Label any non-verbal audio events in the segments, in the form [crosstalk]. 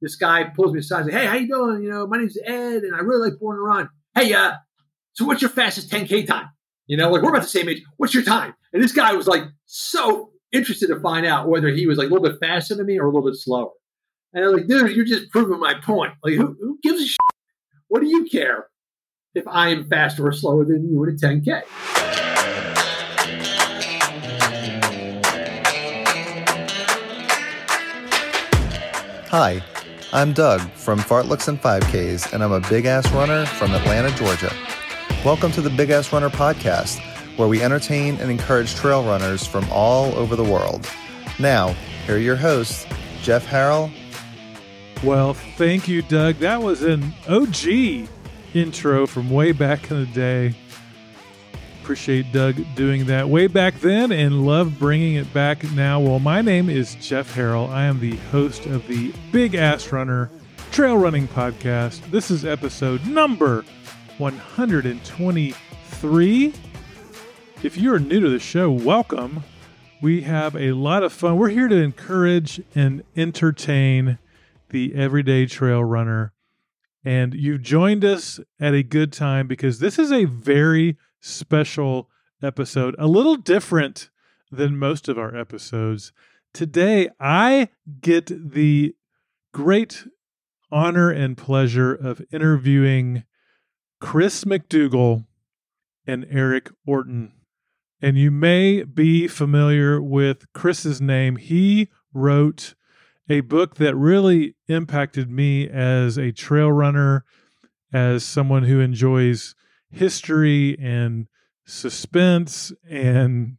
this guy pulls me aside and says, Hey, how you doing? You know, my name's Ed and I really like Born to Run. Hey, uh, so what's your fastest 10K time? You know, like we're about the same age. What's your time? And this guy was like so interested to find out whether he was like a little bit faster than me or a little bit slower. And I'm like, dude, you're just proving my point. Like, who, who gives a shit? What do you care if I am faster or slower than you at a 10K? Hi, I'm Doug from Fartleks and 5Ks, and I'm a big ass runner from Atlanta, Georgia. Welcome to the Big Ass Runner podcast, where we entertain and encourage trail runners from all over the world. Now, here are your hosts, Jeff Harrell. Well, thank you, Doug. That was an OG intro from way back in the day. Appreciate Doug doing that way back then and love bringing it back now. Well, my name is Jeff Harrell. I am the host of the Big Ass Runner Trail Running Podcast. This is episode number 123. If you're new to the show, welcome. We have a lot of fun. We're here to encourage and entertain the everyday trail runner. And you've joined us at a good time because this is a very special episode, a little different than most of our episodes. Today, I get the great honor and pleasure of interviewing Chris McDougall and Eric Orton. And you may be familiar with Chris's name. He wrote a book that really impacted me as a trail runner, as someone who enjoys history and suspense and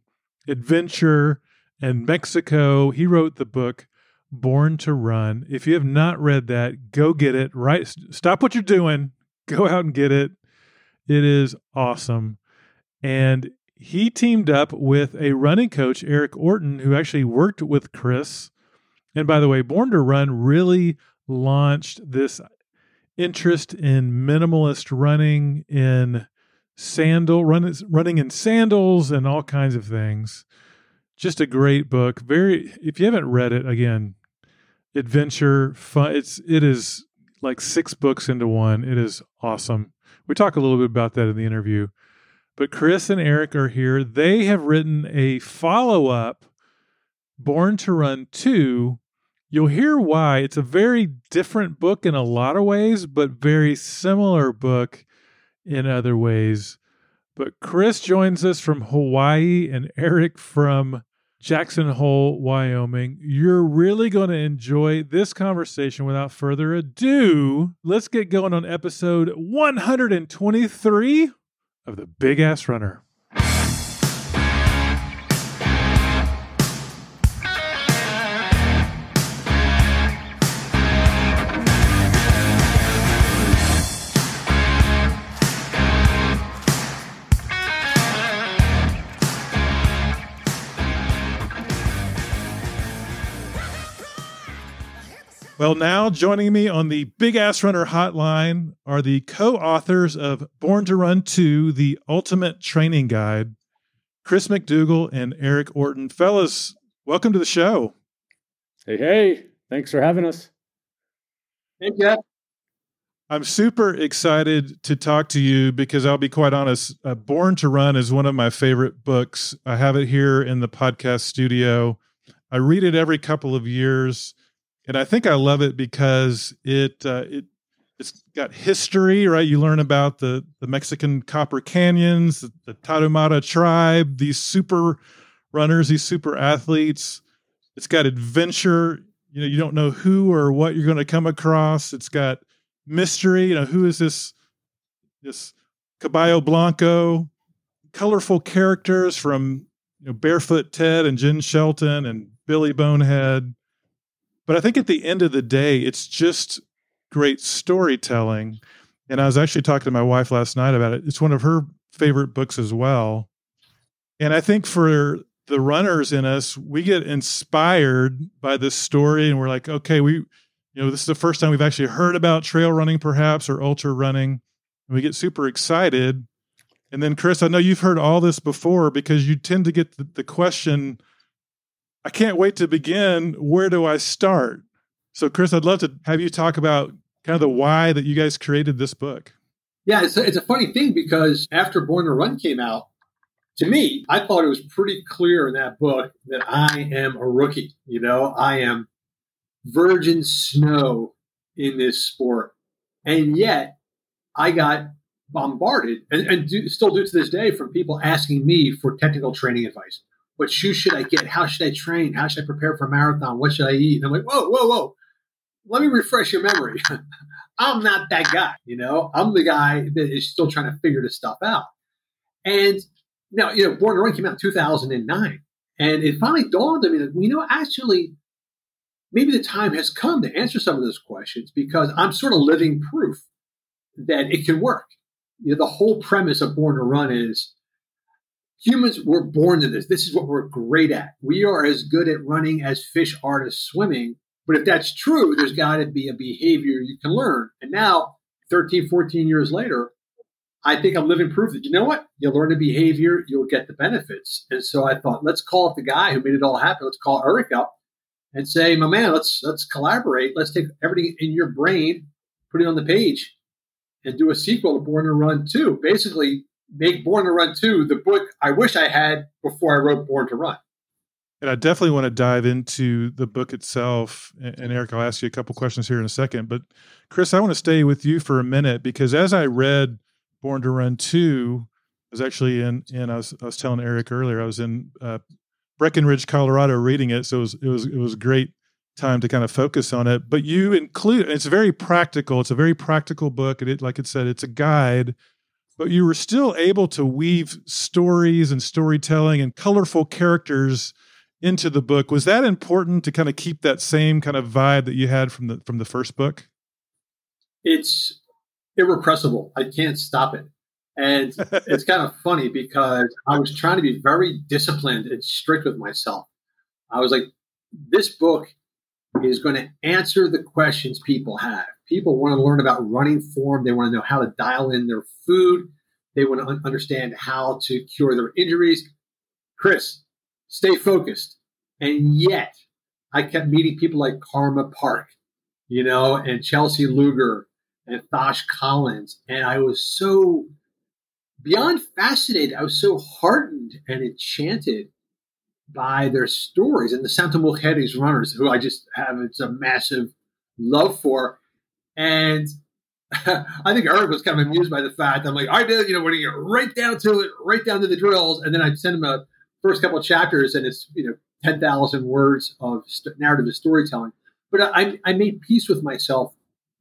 adventure and Mexico. He wrote the book Born to Run. If you have not read that, go get it. Right stop what you're doing Go out and get it. It is awesome. And he teamed up with a running coach, Eric Orton, who actually worked with Chris. And by the way, Born to Run really launched this interest in minimalist running in sandal run, running in sandals and all kinds of things. Just a great book. Very if you haven't read it again, adventure fun. It's it is like six books into one. It is awesome. We talk a little bit about that in the interview. But Chris and Eric are here. They have written a follow up, Born to Run 2. You'll hear why. It's a very different book in a lot of ways, but very similar book in other ways. But Chris joins us from Hawaii and Eric from Jackson Hole, Wyoming. You're really going to enjoy this conversation without further ado. Let's get going on episode 123 of the Big Ass Runner. Well, now joining me on the Big Ass Runner hotline are the co authors of Born to Run 2, the ultimate training guide, Chris McDougall and Eric Orton. Fellas, welcome to the show. Hey, hey, thanks for having us. Hey, Jeff. I'm super excited to talk to you because I'll be quite honest. Uh, Born to Run is one of my favorite books. I have it here in the podcast studio. I read it every couple of years and I think I love it because it uh, it it's got history, right? You learn about the the Mexican Copper Canyons, the, the Tarahumara tribe, these super runners, these super athletes. It's got adventure. You know, you don't know who or what you're going to come across. It's got mystery. You know, who is this this Caballo Blanco? Colorful characters from you know, Barefoot Ted and Jen Shelton and Billy Bonehead but I think at the end of the day, it's just great storytelling. And I was actually talking to my wife last night about it. It's one of her favorite books as well. And I think for the runners in us, we get inspired by this story and we're like, okay, we, you know, this is the first time we've actually heard about trail running perhaps or ultra running. And we get super excited. And then, Chris, I know you've heard all this before because you tend to get the, the question, I can't wait to begin. Where do I start? So, Chris, I'd love to have you talk about kind of the why that you guys created this book. Yeah, it's a, it's a funny thing because after Born to Run came out, to me, I thought it was pretty clear in that book that I am a rookie. You know, I am virgin snow in this sport. And yet I got bombarded and, and do, still do to this day from people asking me for technical training advice. What shoes should I get? How should I train? How should I prepare for a marathon? What should I eat? And I'm like, whoa, whoa, whoa. Let me refresh your memory. [laughs] I'm not that guy, you know. I'm the guy that is still trying to figure this stuff out. And now, you know, Born to Run came out in 2009. And it finally dawned on me that, you know, actually, maybe the time has come to answer some of those questions because I'm sort of living proof that it can work. You know, the whole premise of Born to Run is humans were born to this. This is what we're great at. We are as good at running as fish are to swimming. But if that's true, there's got to be a behavior you can learn. And now, 13, 14 years later, I think I'm living proof that you know what? You'll learn a behavior, you'll get the benefits. And so I thought, let's call up the guy who made it all happen. Let's call Eric up and say, my man, let's let's collaborate. Let's take everything in your brain, put it on the page, and do a sequel to Born to Run 2. Basically, make Born to Run 2 the book I wish I had before I wrote Born to Run. And I definitely want to dive into the book itself. And Eric, I'll ask you a couple questions here in a second. But Chris, I want to stay with you for a minute because as I read Born to Run 2 I was actually in, and I was, I was telling Eric earlier, I was in uh, Breckenridge, Colorado reading it. So it was, it was, it was great time to kind of focus on it. But you include, it's very practical. It's a very practical book. And it, like it said, it's a guide, but you were still able to weave stories and storytelling and colorful characters into the book. Was that important to kind of keep that same kind of vibe that you had from the, from the first book? It's irrepressible. I can't stop it. And [laughs] it's kind of funny because I was trying to be very disciplined and strict with myself. I was like, this book is going to answer the questions people have. People want to learn about running form. They want to know how to dial in their food. They want to un- understand how to cure their injuries. Chris, stay focused. And yet, I kept meeting people like Karma Park, you know, and Chelsea Luger and Thosh Collins. And I was so beyond fascinated. I was so heartened and enchanted by their stories and the Santa Mujeres runners, who I just have it's a massive love for. And [laughs] I think Eric was kind of amused by the fact I'm like, I did, you know, going to get right down to it, right down to the drills. And then I'd send him a first couple chapters and it's, you know, 10,000 words of st- narrative and storytelling. But I, I made peace with myself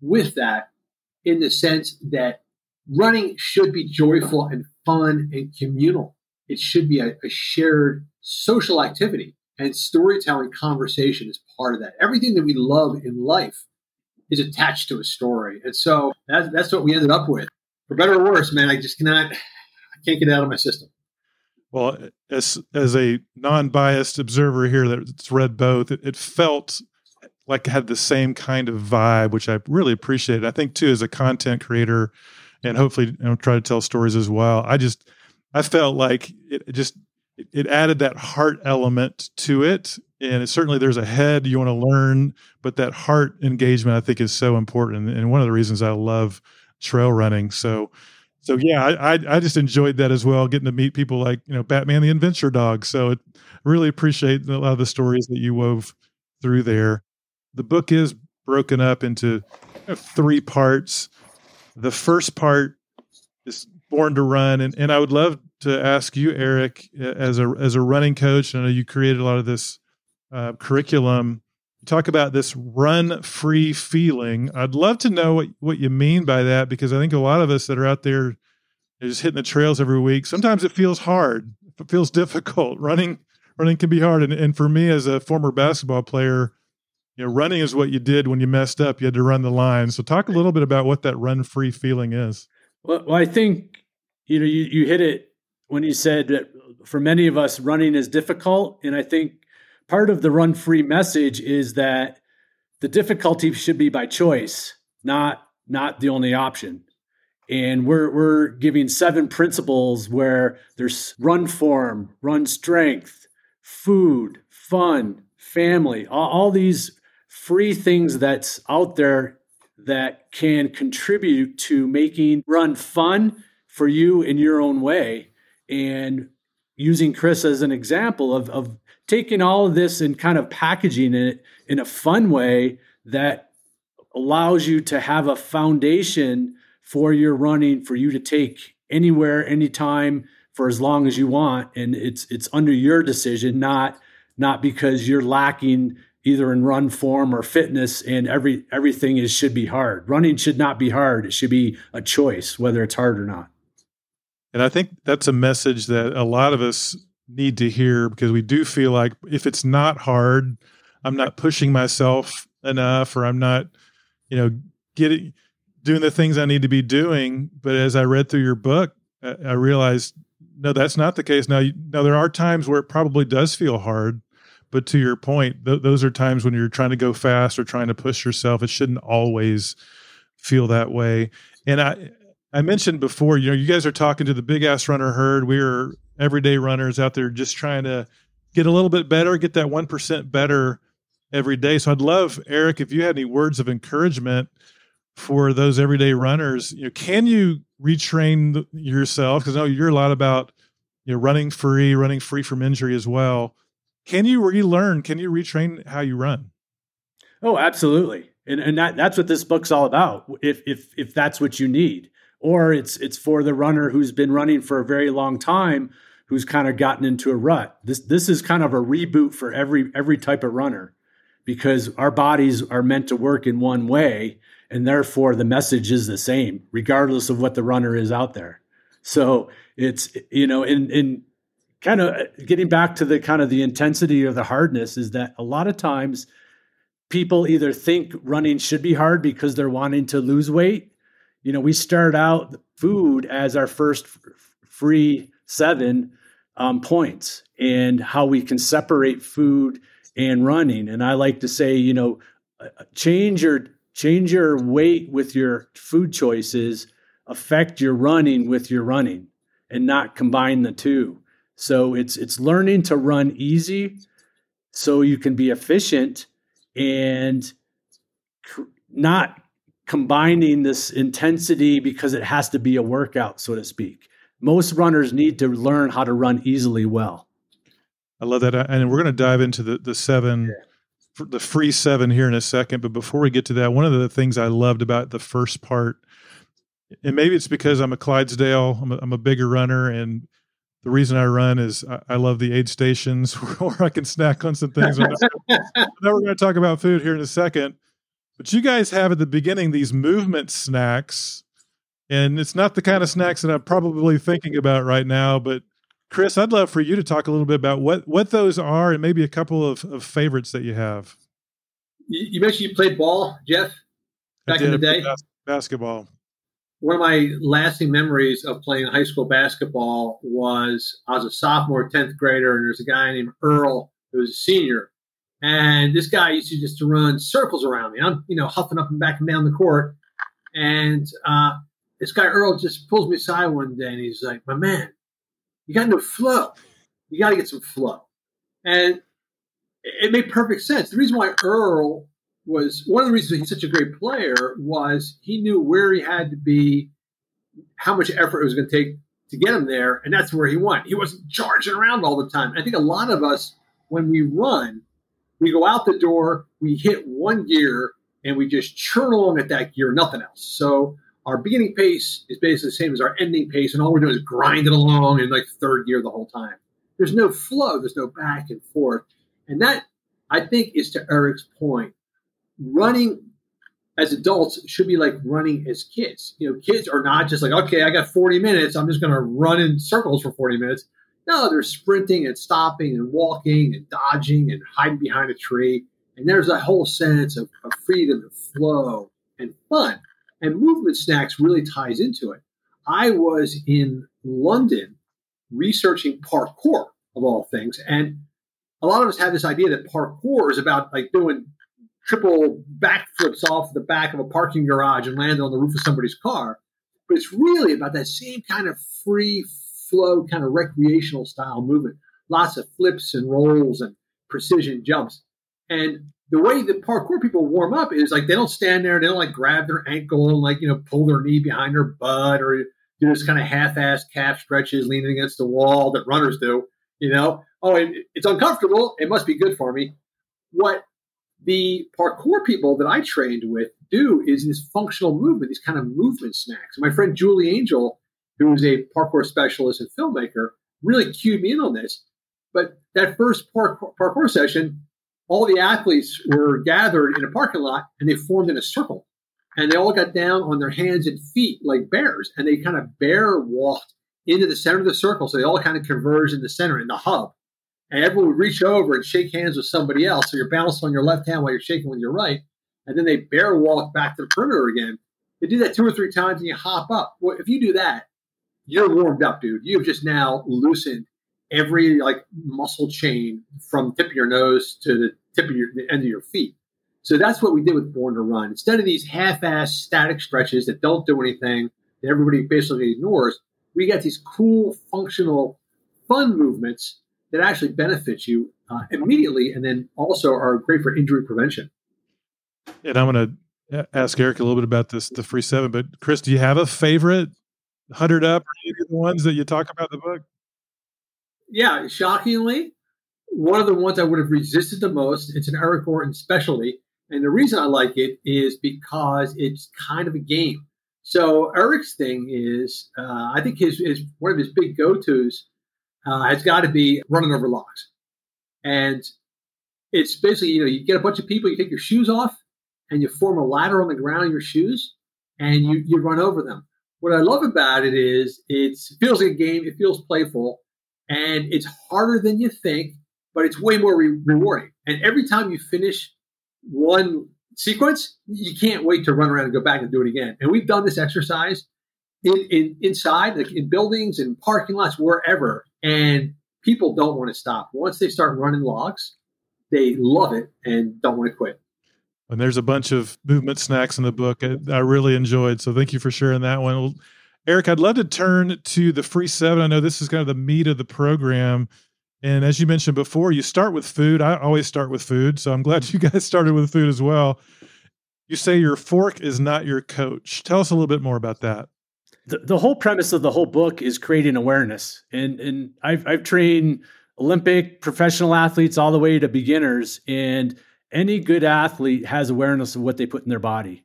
with that in the sense that running should be joyful and fun and communal. It should be a, a shared social activity and storytelling conversation is part of that. Everything that we love in life is attached to a story. And so that's, that's what we ended up with. For better or worse, man, I just cannot, I can't get it out of my system. Well, as as a non-biased observer here that's read both, it, it felt like had the same kind of vibe, which I really appreciated. I think too, as a content creator, and hopefully you know, try to tell stories as well. I just I felt like it just it added that heart element to it, and certainly there's a head you want to learn, but that heart engagement I think is so important, and one of the reasons I love trail running. So. So yeah, I, I, just enjoyed that as well, getting to meet people like you know Batman the Adventure Dog. So it, really appreciate a lot of the stories that you wove through there the book is broken up into three parts. The first part is Born to Run, and, and I would love to ask you, Eric, as a as a running coach. I know you created a lot of this uh, curriculum. Talk about this run free feeling. I'd love to know what, what you mean by that because I think a lot of us that are out there just hitting the trails every week, sometimes it feels hard. It feels [laughs] difficult. Running running can be hard. And, and for me as a former basketball player, you know, running is what you did when you messed up. You had to run the line. So talk a little bit about what that run free feeling is. Well, well, I think you know you, you hit it when you said that for many of us running is difficult, and I think part of the run free message is that the difficulty should be by choice, not not the only option. And we're we're giving seven principles where there's run form, run strength, food, fun, family, all, all these free things that's out there that can contribute to making run fun for you in your own way and using chris as an example of, of taking all of this and kind of packaging it in a fun way that allows you to have a foundation for your running for you to take anywhere anytime for as long as you want. And it's it's under your decision not not because you're lacking either in run form or fitness and every everything is should be hard. Running should not be hard. It should be a choice whether it's hard or not and i think that's a message that a lot of us need to hear because we do feel like if it's not hard i'm not pushing myself enough or i'm not you know getting doing the things i need to be doing but as i read through your book i, realized no that's not the case now now there are times where it probably does feel hard but to your point, th- those are times when you're trying to go fast or trying to push yourself. It shouldn't always feel that way. And I, I mentioned before, you know, you guys are talking to the big ass runner herd. We are everyday runners out there just trying to get a little bit better, get that 1% better every day. So I'd love, Eric, if you had any words of encouragement for those everyday runners, you know, can you retrain yourself? Because I know you're a lot about, you know, running free, running free from injury as well. Can you relearn? Can you retrain how you run? Oh, absolutely. And and that that's what this book's all about. If if if that's what you need. Or it's it's for the runner who's been running for a very long time who's kind of gotten into a rut. This this is kind of a reboot for every every type of runner because our bodies are meant to work in one way and therefore the message is the same regardless of what the runner is out there. So it's you know in in kind of uh, getting back to the kind of the intensity or the hardness is that a lot of times people either think running should be hard because they're wanting to lose weight. You know, we start out food as our first free seven um, points and how we can separate food and running. And I like to say, you know, uh, uh, change your change your weight with your food choices, affect your running with your running, and not combine the two. So it's it's learning to run easy so you can be efficient and not combining this intensity because it has to be a workout so to speak. Most runners need to learn how to run easily well. I love that and we're going to dive into the the 7 yeah. the free 7 here in a second, but before we get to that, one of the things I loved about the first part and maybe it's because I'm a Clydesdale, I'm a, I'm a bigger runner and the reason I run is I, I love the aid stations [laughs] where I can snack on some things. [laughs] now we're going to talk about food here in a second. But you guys have at the beginning these movement snacks, and it's not the kind of snacks that I'm probably thinking about right now. But Chris, I'd love for you to talk a little bit about what what those are, and maybe a couple of, of favorites that you have. You, you mentioned you played ball, Jeff, back in the day. basketball one of my lasting memories of playing high school basketball was I was a sophomore, 10th grader, and there's a guy named Earl who was a senior. And this guy used to just to run circles around me. I'm, you know, huffing up and back and down the court. And uh, this guy Earl just pulls me aside one day and he's like, "My man, you got no flow. You got to get some flow." And it made perfect sense. The reason why Earl was one of the reasons he's such a great player was he knew where he had to be, how much effort it was going to take to get him there, and that's where he went. He wasn't charging around all the time. I think a lot of us, when we run, we go out the door, we hit one gear, and we just churn along at that gear, nothing else. So our beginning pace is basically the same as our ending pace, and all we're doing is grinding along in like third gear the whole time. There's no flow, there's no back and forth. And that, I think, is to Eric's point running as adults should be like running as kids. You know, kids are not just like, okay, I got 40 minutes. I'm just going to run in circles for 40 minutes. No, they're sprinting and stopping and walking and dodging and hiding behind a tree. And there's a whole sense of, of freedom and flow and fun. And movement snacks really ties into it. I was in London researching parkour of all things. And a lot of us have this idea that parkour is about like doing triple backflips off the back of a parking garage and land on the roof of somebody's car. But it's really about that same kind of free flow, kind of recreational style movement. Lots of flips and rolls and precision jumps. And the way that parkour people warm up is like they don't stand there, they don't like grab their ankle and like, you know, pull their knee behind their butt or do this kind of half-assed calf stretches leaning against the wall that runners do, you know. Oh, and it's uncomfortable. It must be good for me. What the parkour people that I trained with do is this functional movement, these kind of movement snacks. My friend Julie Angel, who is a parkour specialist and filmmaker, really cued me in on this. But that first parkour, parkour session, all the athletes were gathered in a parking lot and they formed in a circle. And they all got down on their hands and feet like bears. And they kind of bear walked into the center of the circle. So they all kind of converged in the center, in the hub. And everyone would reach over and shake hands with somebody else. So you're balanced on your left hand while you're shaking with your right. And then they bear walk back to the perimeter again. They do that two or three times and you hop up. Well, if you do that, you're warmed up, dude. You've just now loosened every like muscle chain from tip of your nose to the tip of your the end of your feet. So that's what we did with Born to Run. Instead of these half-ass static stretches that don't do anything that everybody basically ignores, we got these cool, functional, fun movements that actually benefit you uh, immediately, and then also are great for injury prevention. And I'm going to ask Eric a little bit about this, the free seven. But Chris, do you have a favorite hundred up, the ones that you talk about in the book? Yeah, shockingly, one of the ones I would have resisted the most. It's an Eric Orton specialty, and the reason I like it is because it's kind of a game. So Eric's thing is, uh, I think his, his one of his big go tos uh, has got to be running over logs, and it's basically you know you get a bunch of people, you take your shoes off, and you form a ladder on the ground in your shoes, and you you run over them. What I love about it is it feels like a game, it feels playful, and it's harder than you think, but it's way more re- rewarding. And every time you finish one sequence, you can't wait to run around and go back and do it again. And we've done this exercise in, in inside, like in buildings and parking lots, wherever, and people don't want to stop. Once they start running logs, they love it and don't want to quit. And there's a bunch of movement snacks in the book I, I really enjoyed. So thank you for sharing that one. Eric, I'd love to turn to the free seven. I know this is kind of the meat of the program. And as you mentioned before, you start with food. I always start with food. So I'm glad [laughs] you guys started with food as well. You say your fork is not your coach. Tell us a little bit more about that. The, the whole premise of the whole book is creating awareness. And, and I've, I've trained Olympic professional athletes all the way to beginners. And any good athlete has awareness of what they put in their body.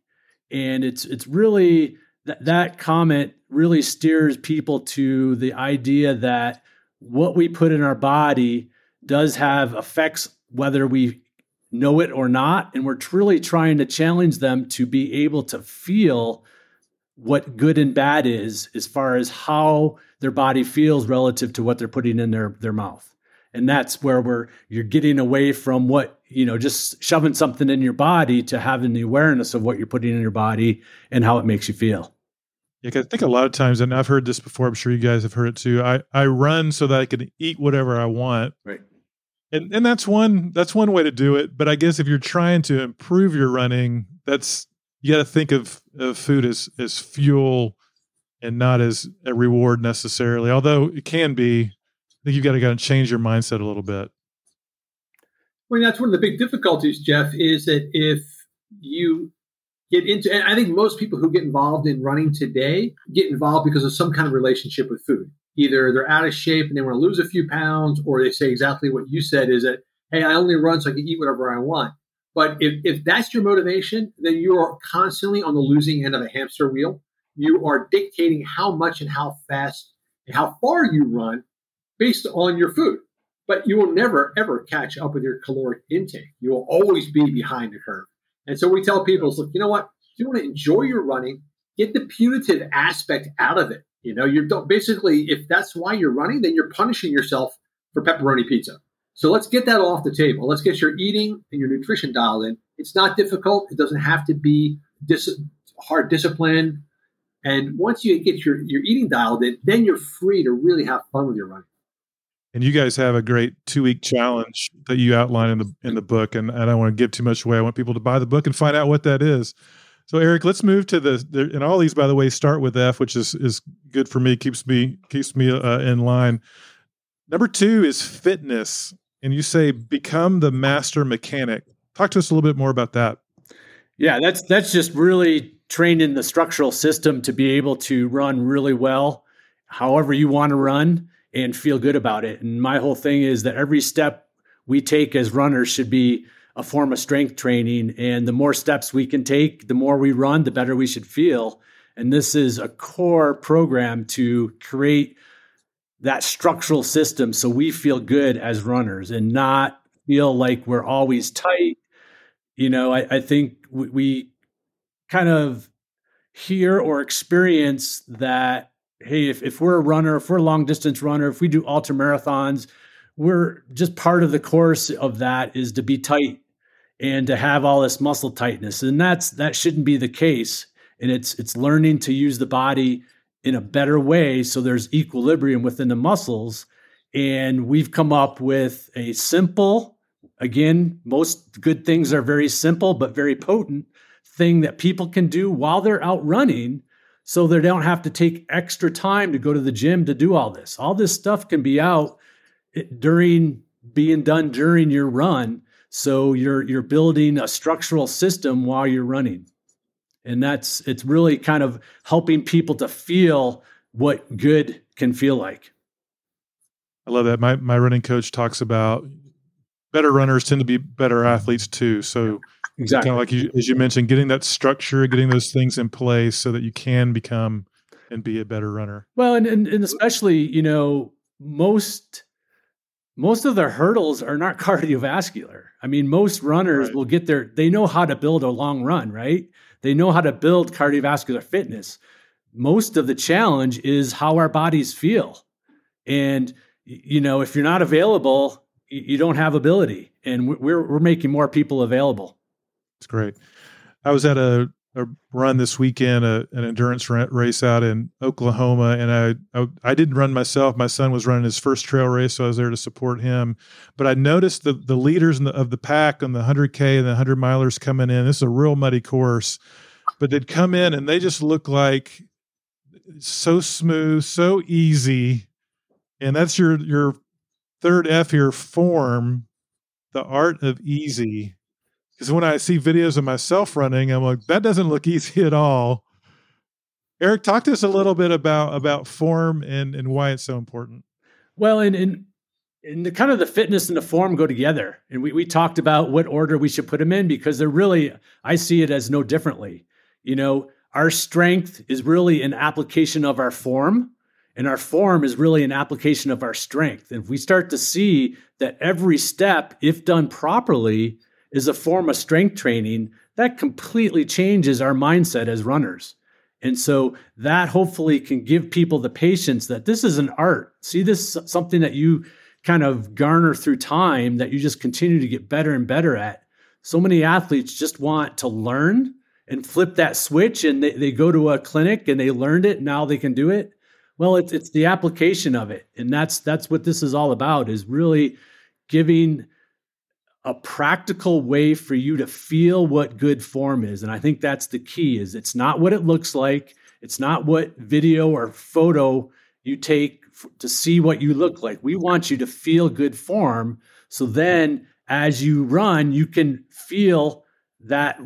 And it's it's really that that comment really steers people to the idea that what we put in our body does have effects whether we know it or not and we're really trying to challenge them to be able to feel what good and bad is as far as how their body feels relative to what they're putting in their their mouth and that's where we're you're getting away from what you know just shoving something in your body to having the awareness of what you're putting in your body and how it makes you feel. Yeah i think a lot of times and i've heard this before i'm sure you guys have heard it too i i run so that i can eat whatever i want. Right. And and that's one that's one way to do it but i guess if you're trying to improve your running that's you got to think of, of food as as fuel and not as a reward necessarily although it can be think you've got to, got to change your mindset a little bit. Well, that's one of the big difficulties, Jeff, is that if you get into, and I think most people who get involved in running today get involved because of some kind of relationship with food. Either they're out of shape and they want to lose a few pounds, or they say exactly what you said is that, hey, I only run so I can eat whatever I want. But if, if that's your motivation, then you are constantly on the losing end of a hamster wheel. You are dictating how much and how fast and how far you run based on your food. But you will never, ever catch up with your caloric intake. You will always be behind the curve. And so we tell people, look, you know what? If you want to enjoy your running, get the punitive aspect out of it. You know, you're basically, if that's why you're running, then you're punishing yourself for pepperoni pizza. So let's get that off the table. Let's get your eating and your nutrition dialed in. It's not difficult. It doesn't have to be dis- hard discipline. And once you get your, your eating dialed in, then you're free to really have fun with your running and you guys have a great two week challenge that you outline in the in the book and i don't want to give too much away. I want people to buy the book and find out what that is. So eric let's move to the, the and all these by the way start with f which is is good for me keeps me keeps me uh, in line. Number two is fitness and you say become the master mechanic. Talk to us a little bit more about that. Yeah, that's that's just really training the structural system to be able to run really well, however you want to run, and feel good about it. And my whole thing is that every step we take as runners should be a form of strength training. And the more steps we can take, the more we run, the better we should feel. And this is a core program to create that structural system so we feel good as runners and not feel like we're always tight. You know, I, I think we, we kind of hear or experience that hey, if, if we're a runner, if we're a long distance runner, if we do ultra marathons, we're just part of the course of that is to be tight and to have all this muscle tightness. And that's that shouldn't be the case. And it's it's learning to use the body in a better way so there's equilibrium within the muscles. And we've come up with a simple, again, most good things are very simple but very potent thing that people can do while they're out running so they don't have to take extra time to go to the gym to do all this. All this stuff can be out eh, during being done during your run so you're you're building a structural system while you're running. And that's it's really kind of helping people to feel what good can feel like. I love that. My my running coach talks about better runners tend to be better athletes too. So exactly kind of like you, as you mentioned, getting that structure, getting those things in place so that you can become and be a better runner. Well, and and, and especially you know most most of the hurdles are not [laughs] cardiovascular. I mean, most runners right. will get there, they know how to build a long run, right? They know how to build cardiovascular fitness. Most of the challenge is how our bodies feel. And, you know, if you're not available, you don't have ability. And we're, we're making more people available. It's great. I was at a a run this weekend, a, an endurance race out in Oklahoma, and I, I, I didn't run myself. My son was running his first trail race, so I was there to support him. But I noticed the the leaders the, of the pack on the 100k and the 100 milers coming in. This is a real muddy course, but they'd come in and they just look like so smooth, so easy, and that's your your third F here form, the art of easy because when I see videos of myself running, I'm like, that doesn't look [laughs] easy at all. Eric, talk to us a little bit about about form and and why it's so important. Well, and and, and the kind of the fitness and the form go together. And we we talked about what order we should put them in because they're really I see it as no differently. You know, our strength is really an application of our form, and our form is really an application of our strength. And if we start to see that every step, if done properly, is a form of strength training that completely changes our mindset as runners. And so that hopefully can give people the patience that this is an art. See this something that you kind of garner through time that you just continue to get better and better at. So many athletes just want to learn and flip that switch and they, they go to a clinic and they learned it. Now they can do it. Well, it's it's the application of it. And that's that's what this is all about is really giving a practical way for you to feel what good form is. And i think that's the key is it's not what it looks like. It's not what video or photo you take to see what you look like. We want you to feel good form. So then as you run you can feel that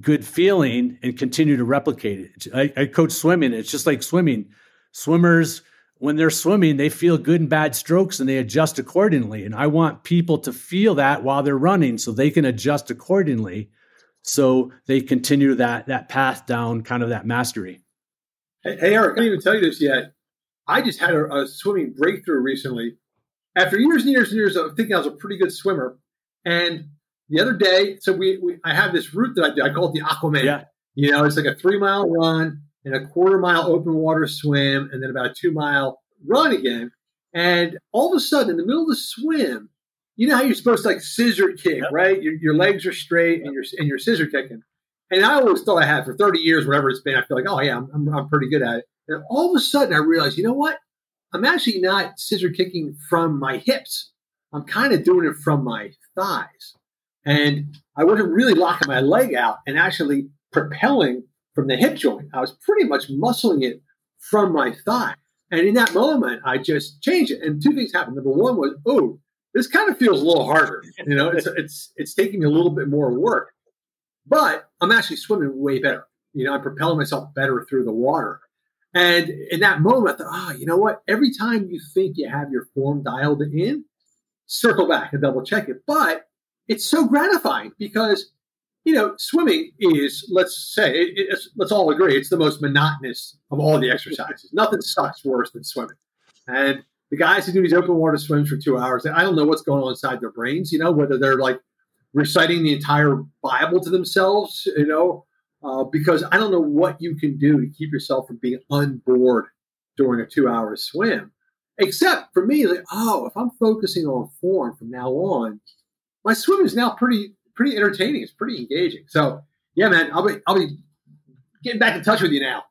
good feeling and continue to replicate it. I, I coach swimming. It's just like swimming. Swimmers when they're swimming, they feel good and bad strokes and they adjust accordingly. And I want people to feel that while they're running so they can adjust accordingly so they continue that that path down kind of that mastery. Hey, hey Eric, I didn't even tell you this yet. I just had a, a, swimming breakthrough recently. After years and years and years of thinking I was a pretty good swimmer, and the other day, so we, we I have this route that I do. I call it the Aquaman. Yeah. You know, it's like a three mile run and a quarter mile open water swim, and then about a two mile run again. And all of a sudden, in the middle of the swim, you know how you're supposed to like scissor kick, yep. right? Your, your legs are straight and you're and you're scissor kicking. And I always thought I had for 30 years, whatever it's been. I feel like, oh yeah, I'm, I'm, I'm pretty good at it. And all of a sudden, I realized, you know what? I'm actually not scissor kicking from my hips. I'm kind of doing it from my thighs. And I wasn't really locking my leg out and actually propelling from the hip joint. I was pretty much muscling it from my thigh. And in that moment, I just changed it. And two things happened. Number one was, oh, this kind of feels a little harder. You know, it's it's it's taking me a little bit more work, but I'm actually swimming way better. You know, I'm propelling myself better through the water. And in that moment, I thought, oh, you know what? Every time you think you have your form dialed in, circle back and double check it. But it's so gratifying because, you know, swimming is, let's say, let's all agree, it's the most monotonous of all the exercises. Nothing sucks worse than swimming. And the guys who do these open water swims for two hours, I don't know what's going on inside their brains, you know, whether they're like reciting the entire Bible to themselves, you know, uh, because I don't know what you can do to keep yourself from being unbored during a two hour swim. Except for me, like, oh, if I'm focusing on form from now on, my swim is now pretty pretty entertaining. It's pretty engaging. So yeah, man, I'll be I'll be getting back in touch with you now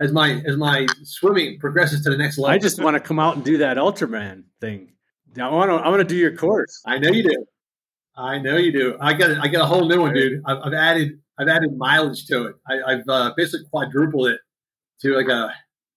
as my as my swimming progresses to the next level. I just want to come out and do that Ultraman thing. I want to I want to do your course. I know you do. I know you do. I got I got a whole new one, dude. I've, I've added I've added mileage to it. I, have uh, basically quadrupled it to like a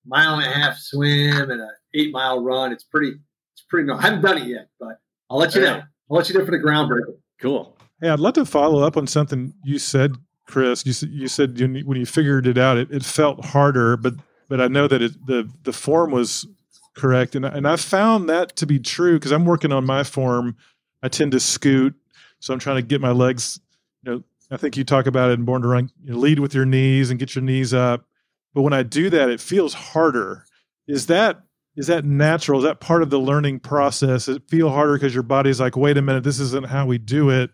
mile and a half swim and an eight mile run. It's pretty. It's pretty. No, I haven't done it yet, but I'll let you know. I'll let you know for the groundbreaking. Cool. Hey, I'd love to follow up on something you said, Chris. You said you when you figured it out, it, it felt harder, but but I know that it, the the form was correct, and and I found that to be true because I'm working on my form. I tend to scoot, so I'm trying to get my legs, you know, I think you talk about it in Born to Run. You know, lead with your knees and get your knees up. But when I do that, it feels harder. Is that is that natural? Is that part of the learning process? It feel harder because your body's like, wait a minute, this isn't how we do it.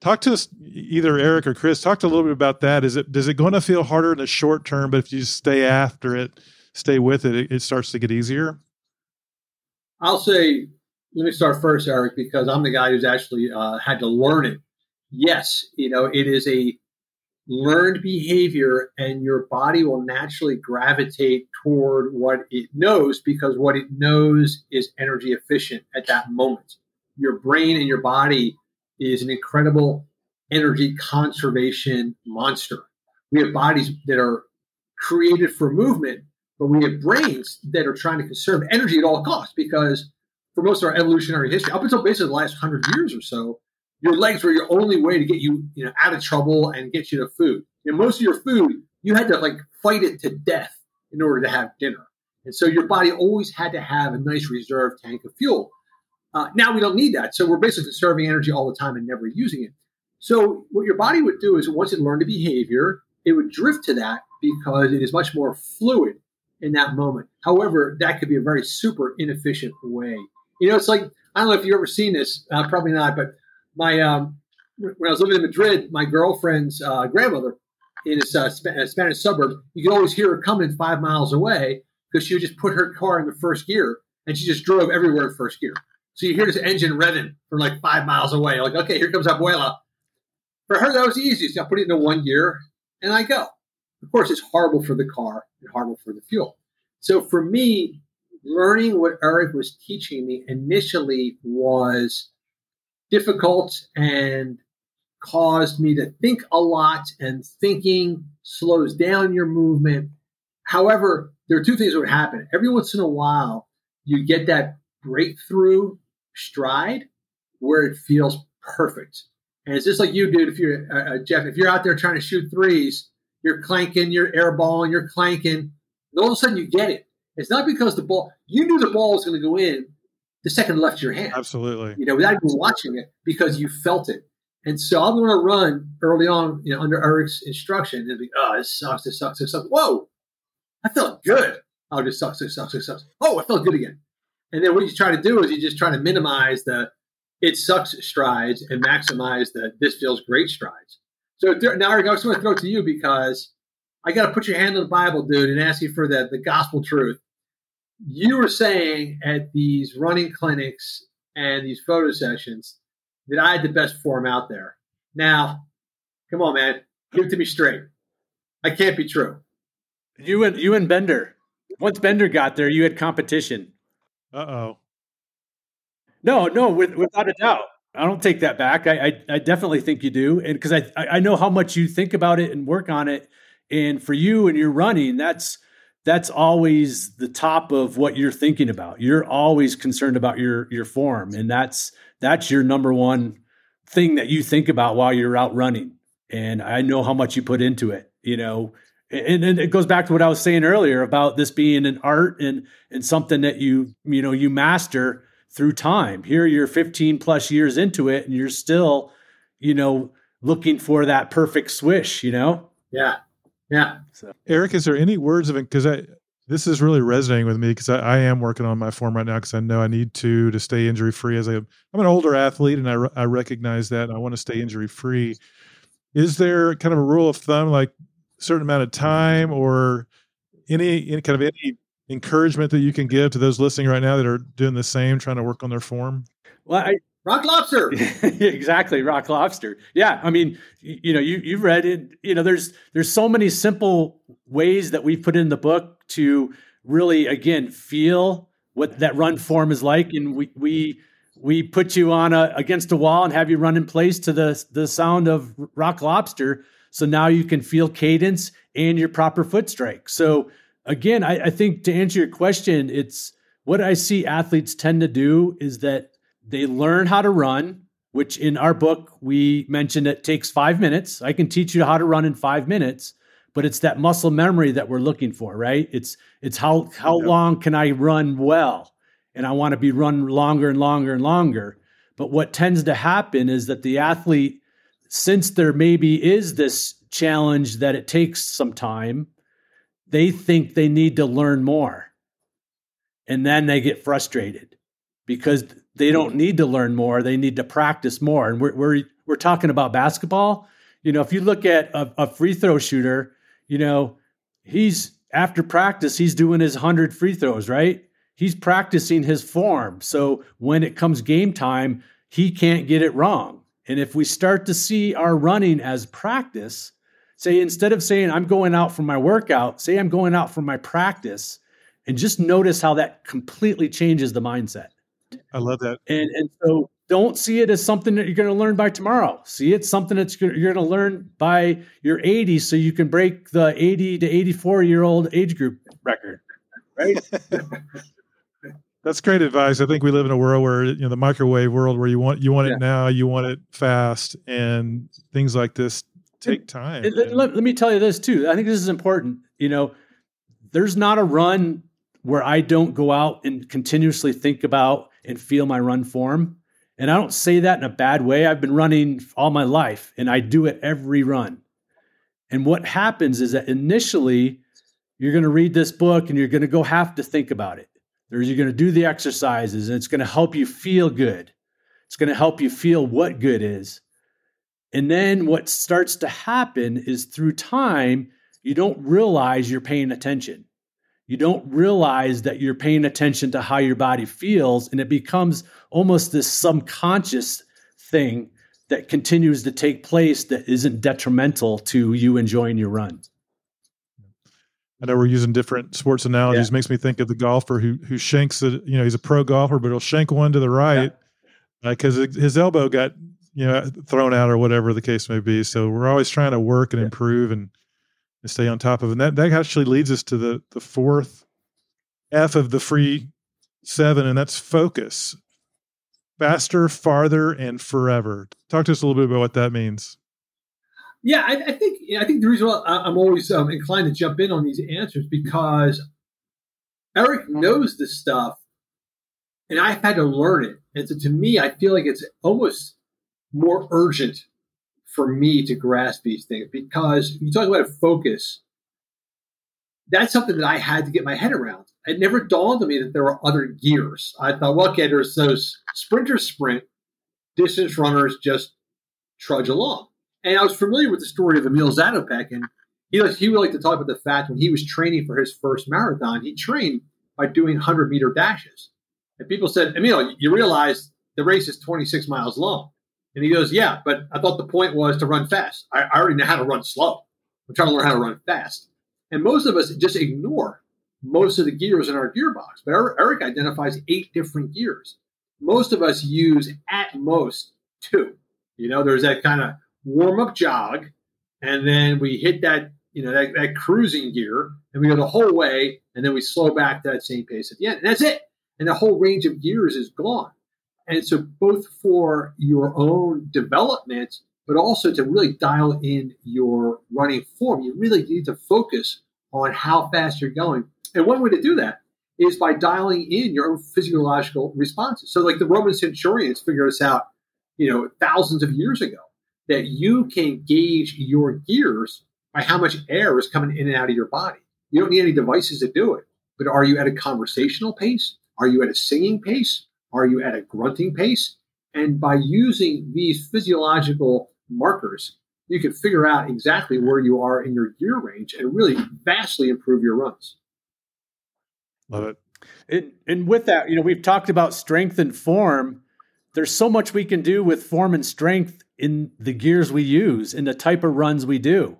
Talk to us, either Eric or Chris. Talk to a little bit about that. Is it does it going to feel harder in the short term, but if you stay after it, stay with it, it, it starts to get easier? I'll say, let me start first, Eric, because I'm the guy who's actually uh, had to learn it yes, you know, it is a learned behavior and your body will naturally gravitate toward what it knows because what it knows is energy efficient at that moment. Your brain and your body is an incredible energy conservation monster. We have bodies that are created for movement, but we have brains that are trying to conserve energy at all costs because for most of our evolutionary history, up until basically the last hundred years or so, your legs were your only way to get you, you know, out of trouble and get you to food. And most of your food, you had to like fight it to death in order to have dinner. And so your body always had to have a nice reserve tank of fuel. Uh, now we don't need that. So we're basically conserving energy all the time and never using it. So what your body would do is once it learned a behavior, it would drift to that because it is much more fluid in that moment. However, that could be a very super inefficient way. You know, it's like, I don't know if you've ever seen this, uh, probably not, but my um, when I was living in Madrid, my girlfriend's uh, grandmother in a, uh, Spanish suburb, you could always hear her coming five miles away because she would just put her car in the first gear and she just drove everywhere in first gear. So you hear this engine revving from like five miles away. Like, okay, here comes Abuela. For her, that was easy. So I put it into one gear and I go. Of course, it's horrible for the car and horrible for the fuel. So for me, learning what Eric was teaching me initially was difficult and caused me to think a lot and thinking slows down your movement. However, there are two things that would happen. Every once in a while, you get that breakthrough stride where it feels perfect. And it's just like you, dude. If you're uh, uh Jeff, if you're out there trying to shoot threes, you're clanking, you're airballing, you're clanking, and all of a sudden you get it. It's not because the ball you knew the ball was going to go in the second left your hand. Absolutely. You know, without even watching it because you felt it. And so I'm going to run early on, you know, under Eric's instruction and be, oh, this sucks, this sucks, this sucks. Whoa, I felt good. Oh, this sucks, this sucks, this sucks. Oh, I felt good again. And then what you try to do is you just try to minimize the it sucks strides and maximize the this feels great strides. So now, Eric, I just want to throw it to you because I got to put your hand on the Bible, dude, and ask you for the, the gospel truth you were saying at these running clinics and these photo sessions that I had the best form out there. Now, come on, man, give it to me straight. I can't be true. You and you and Bender. Once Bender got there, you had competition. Uh oh. No, no, with, [laughs] without a doubt. I don't take that back. I, I, I definitely think you do, and because I I know how much you think about it and work on it, and for you and your running, that's that's always the top of what you're thinking about. You're always concerned about your your form, and that's that's your number one thing that you think about while you're out running. And I know how much you put into it. You know, and, and it goes back to what I was saying earlier about this being an art and and something that you you know you master through time. Here you're 15 plus years into it, and you're still, you know, looking for that perfect swish. You know. Yeah. Yeah. So. Eric, is there any words of it? Because I this is really resonating with me because I, I, am working on my form right now because I know I need to to stay injury free. As I, I'm an older athlete, and I I recognize that, and I want to stay injury free. Is there kind of a rule of thumb, like a certain amount of time, or any any kind of any encouragement that you can give to those listening right now that are doing the same, trying to work on their form? Well, I, Rock lobster. [laughs] exactly, rock lobster. Yeah, I mean, you, you know, you you've read it. You know, there's there's so many simple ways that we've put in the book to really, again, feel what that run form is like, and we we we put you on a against a wall and have you run in place to the the sound of rock lobster. So now you can feel cadence and your proper foot strike. So again, I, I think to answer your question, it's what I see athletes tend to do is that they learn how to run, which in our book, we mentioned it takes five minutes. I can teach you how to run in five minutes, but it's that muscle memory that we're looking for, right? It's it's how how yep. long can I run well? And I want to be run longer and longer and longer. But what tends to happen is that the athlete, since there maybe is this challenge that it takes some time, they think they need to learn more. And then they get frustrated because they don't need to learn more. They need to practice more. And we're we're, we're talking about basketball. You know if you look at a, a free throw shooter you know he's after practice he's doing his 100 free throws right? He's practicing his form. So when it comes game time he can't get it wrong and if we start to see our running as practice say instead of saying i'm going out for my workout say i'm going out for my practice and just notice how that completely changes the mindset I love that. And and so don't see it as something that you're going to learn by tomorrow. See it something that you're going to learn by your 80, so you can break the 80 to 84 year old age group record. Right. [laughs] That's great advice. I think we live in a world where you know the microwave world where you want you want yeah. it now, you want it fast, and things like this take time. It, let, let me tell you this too. I think this is important. You know, there's not a run where I don't go out and continuously think about and feel my run form. And I don't say that in a bad way. I've been running all my life and I do it every run. And what happens is that initially you're going to read this book and you're going to go have to think about it. There's, you're going to do the exercises and it's going to help you feel good. It's going to help you feel what good is. And then what starts to happen is through time, you don't realize you're paying attention you don't realize that you're paying attention to how your body feels and it becomes almost this subconscious thing that continues to take place that isn't detrimental to you enjoying your run I know we're using different sports analogies. Yeah. Makes me think of the golfer who who shanks it. You know, he's a pro golfer, but he'll shank one to the right because yeah. uh, his elbow got you know thrown out or whatever the case may be. So we're always trying to work and yeah. improve and and stay on top of. It. And that, that actually leads us to the, the fourth F of the free seven, and that's focus. Faster, farther, and forever. Talk to us a little bit about what that means. Yeah, I, I think I think the reason why I'm always um, inclined to jump in on these answers because Eric knows this stuff, and I've had to learn it. And so to me, I feel like it's almost more urgent for me to grasp these things because you talk about focus. That's something that I had to get my head around. It never dawned on me that there were other gears. I thought, well, okay, there's those sprinters sprint, distance runners just trudge along. And I was familiar with the story of Emil Zatopek, and he he would like to talk about the fact when he was training for his first marathon, he trained by doing 100 meter dashes. And people said, Emil, you realize the race is 26 miles long. And he goes, Yeah, but I thought the point was to run fast. I, I already know how to run slow. I'm trying to learn how to run fast. And most of us just ignore most of the gears in our gearbox. But er-, Eric identifies eight different gears. Most of us use at most two. You know, there's that kind of warm up jog, and then we hit that you know, that, that cruising gear, and we go the whole way, and then we slow back to that same pace at the end. And that's it. And the whole range of gears is gone. And so, both for your own development, but also to really dial in your running form, you really need to focus on how fast you're going. And one way to do that is by dialing in your own physiological responses. So, like the Roman centurions figured this out, you know, thousands of years ago, that you can gauge your gears by how much air is coming in and out of your body. You don't need any devices to do it. But are you at a conversational pace? Are you at a singing pace? Are you at a grunting pace? And by using these physiological markers, you can figure out exactly where you are in your gear range and really vastly improve your runs. Love it. And, and with that, you know, we've talked about strength and form. There's so much we can do with form and strength in the gears we use, in the type of runs we do.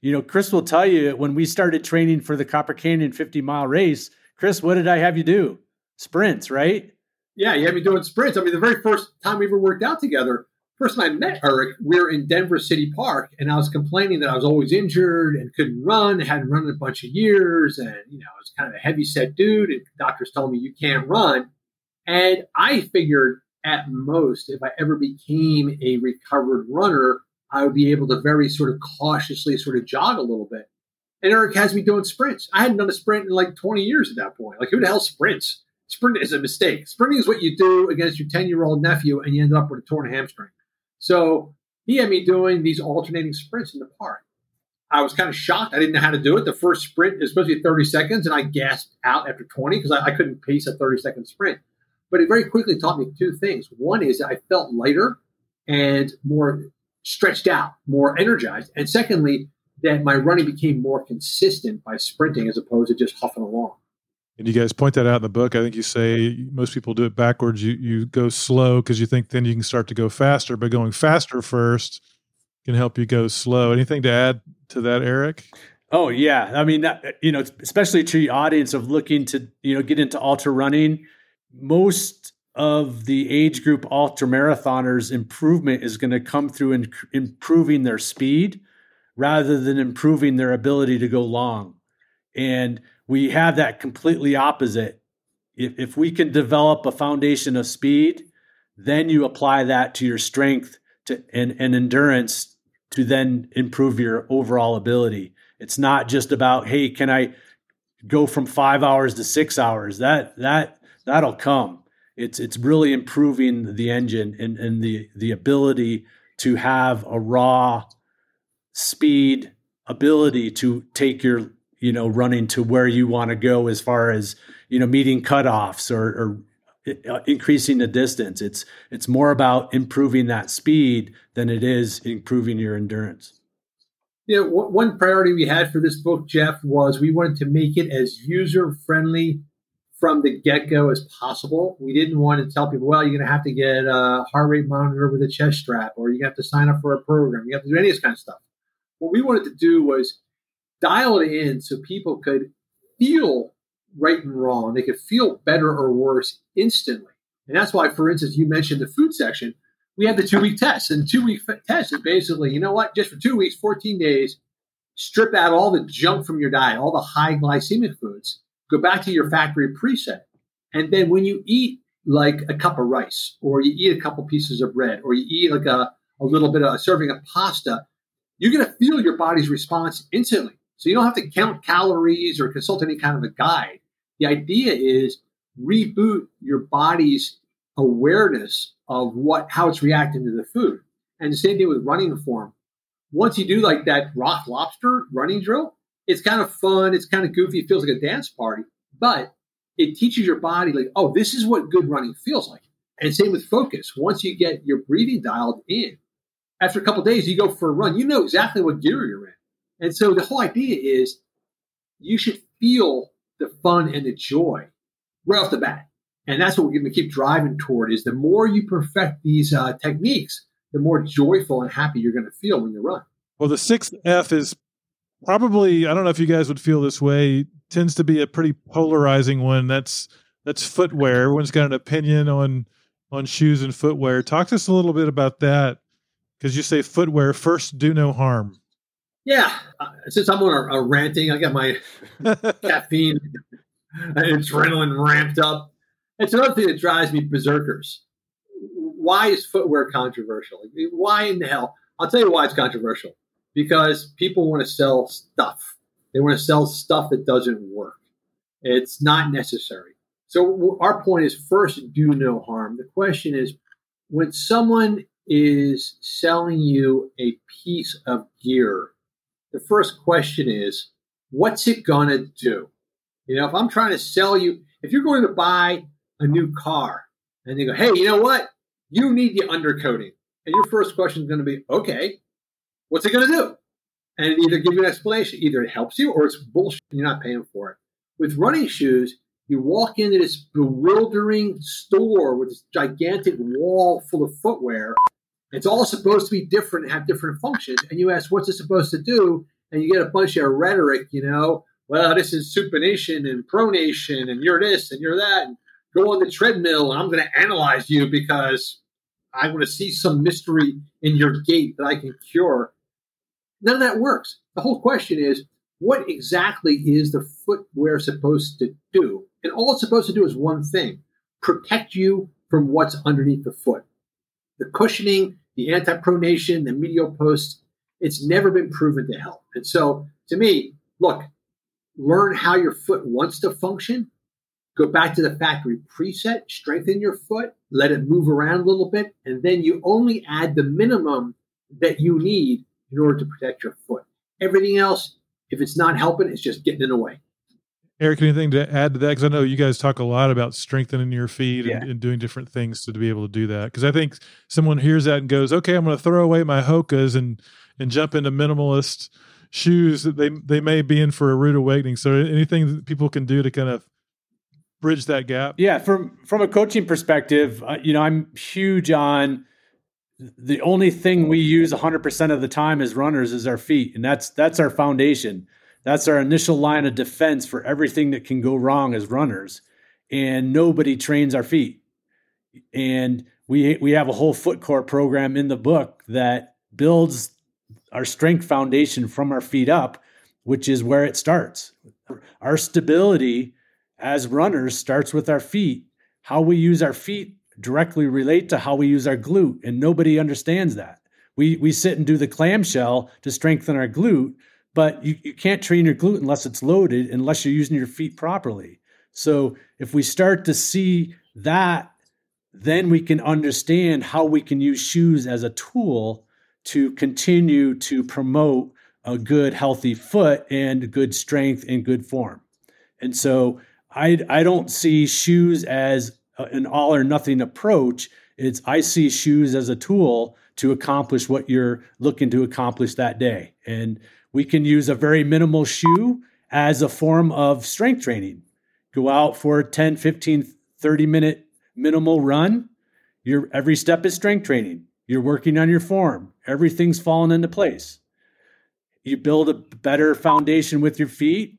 You know, Chris will tell you when we started training for the Copper Canyon 50 mile race, Chris, what did I have you do? Sprints, right? Yeah, you had me doing sprints. I mean, the very first time we ever worked out together, first time I met Eric, we were in Denver City Park, and I was complaining that I was always injured and couldn't run, hadn't run in a bunch of years, and you know, I was kind of a heavy set dude, and doctors told me you can't run. And I figured at most, if I ever became a recovered runner, I would be able to very sort of cautiously sort of jog a little bit. And Eric has me doing sprints. I hadn't done a sprint in like 20 years at that point. Like, who the hell sprints? Sprinting is a mistake. Sprinting is what you do against your 10 year old nephew, and you end up with a torn hamstring. So he had me doing these alternating sprints in the park. I was kind of shocked. I didn't know how to do it. The first sprint is supposed to be 30 seconds, and I gasped out after 20 because I, I, couldn't pace a 30 second sprint. But it very quickly taught me two things. One is I felt lighter and more stretched out, more energized. And secondly, that my running became more consistent by sprinting as opposed to just huffing along. And you guys point that out in the book. I think you say most people do it backwards. You you go slow because you think then you can start to go faster, but going faster first can help you go slow. Anything to add to that, Eric? Oh yeah, I mean, you know, especially to the audience of looking to you know get into ultra running. Most of the age group ultra marathoners improvement is going to come through in improving their speed rather than improving their ability to go long. And we have that completely opposite. If, if we can develop a foundation of speed, then you apply that to your strength to, and, and endurance to then improve your overall ability. It's not just about, hey, can I go from five hours to six hours? That that that'll come. It's it's really improving the engine and, and the the ability to have a raw speed ability to take your you know running to where you want to go as far as you know meeting cutoffs or, or uh, increasing the distance it's it's more about improving that speed than it is improving your endurance know one priority we had for this book jeff was we wanted to make it as user friendly from the get-go as possible we didn't want to tell people well you're going to have to get a heart rate monitor with a chest strap or you have to sign up for a program you have to do any of this kind of stuff what we wanted to do was dial it in so people could feel right and wrong. They could feel better or worse instantly. And that's why, for instance, you mentioned the food section. We had the two week test, and two week test is basically, you know what, just for two weeks, 14 days, strip out all the junk from your diet, all the high glycemic foods, go back to your factory preset. And then when you eat like a cup of rice, or you eat a couple pieces of bread, or you eat like a, a little bit of a serving of pasta, you're going to feel your body's response instantly. So you don't have to count calories or consult any kind of a guide. The idea is reboot your body's awareness of what how it's reacting to the food. And the same thing with running form. Once you do like that rock lobster running drill, it's kind of fun, it's kind of goofy, it feels like a dance party, but it teaches your body like, oh, this is what good running feels like. And same with focus. Once you get your breathing dialed in, after a couple days, you go for a run, you know exactly what gear you're in. And so the whole idea is you should feel the fun and the joy right off the bat. And that's what we're going to keep driving toward is the more you perfect these uh, techniques, the more joyful and happy you're going to feel when you run. Well, the sixth F is probably, I don't know if you guys would feel this way, tends to be a pretty polarizing one. That's, that's footwear. Everyone's got an opinion on, on shoes and footwear. Talk to us a little bit about that. Cause you say footwear first do no harm. Yeah, uh, since I'm on a, a ranting, I got my [laughs] caffeine and adrenaline ramped up. It's another thing that drives me berserkers. Why is footwear controversial? Why in the hell? I'll tell you why it's controversial. Because people want to sell stuff. They want to sell stuff that doesn't work. It's not necessary. So our point is first, do no harm. The question is, when someone is selling you a piece of gear, the first question is, what's it going to do? You know, if I'm trying to sell you, if you're going to buy a new car and they go, hey, you know what? You need the undercoating. And your first question is going to be, okay, what's it going to do? And either give you an explanation. Either it helps you or it's bullshit and you're not paying for it. With running shoes, you walk into this bewildering store with this gigantic wall full of footwear. It's all supposed to be different and have different functions. And you ask, what's it supposed to do? And you get a bunch of rhetoric, you know, well, this is supination and pronation, and you're this and you're that. And go on the treadmill, and I'm going to analyze you because I want to see some mystery in your gait that I can cure. None of that works. The whole question is what exactly is the footwear supposed to do? And all it's supposed to do is one thing protect you from what's underneath the foot. The cushioning, the anti pronation, the medial post, it's never been proven to help. And so to me, look, learn how your foot wants to function. Go back to the factory preset, strengthen your foot, let it move around a little bit, and then you only add the minimum that you need in order to protect your foot. Everything else, if it's not helping, it's just getting in the way. Eric, anything to add to that? Because I know you guys talk a lot about strengthening your feet yeah. and, and, doing different things to, to be able to do that. Because I think someone hears that and goes, "Okay, I'm going to throw away my Hokas and and jump into minimalist shoes that they they may be in for a rude awakening. So anything that people can do to kind of bridge that gap. Yeah, from from a coaching perspective, uh, you know, I'm huge on the only thing we use 100% of the time as runners is our feet, and that's that's our foundation. That's our initial line of defense for everything that can go wrong as runners. And nobody trains our feet. And we we have a whole foot core program in the book that builds our strength foundation from our feet up, which is where it starts. Our stability as runners starts with our feet. How we use our feet directly relate to how we use our glute, and nobody understands that. We we sit and do the clamshell to strengthen our glute, but you, you can't train your glute unless it's loaded, unless you're using your feet properly. So if we start to see that, then we can understand how we can use shoes as a tool to continue to promote a good, healthy foot and good strength and good form. And so I, I don't see shoes as Uh, an all or nothing approach. It's I see shoes as a tool to accomplish what you're looking to accomplish that day. And we can use a very minimal shoe as a form of strength training. Go out for a 10, 15, 30 minute minimal run. Your every step is strength training. You're working on your form. Everything's falling into place. You build a better foundation with your feet,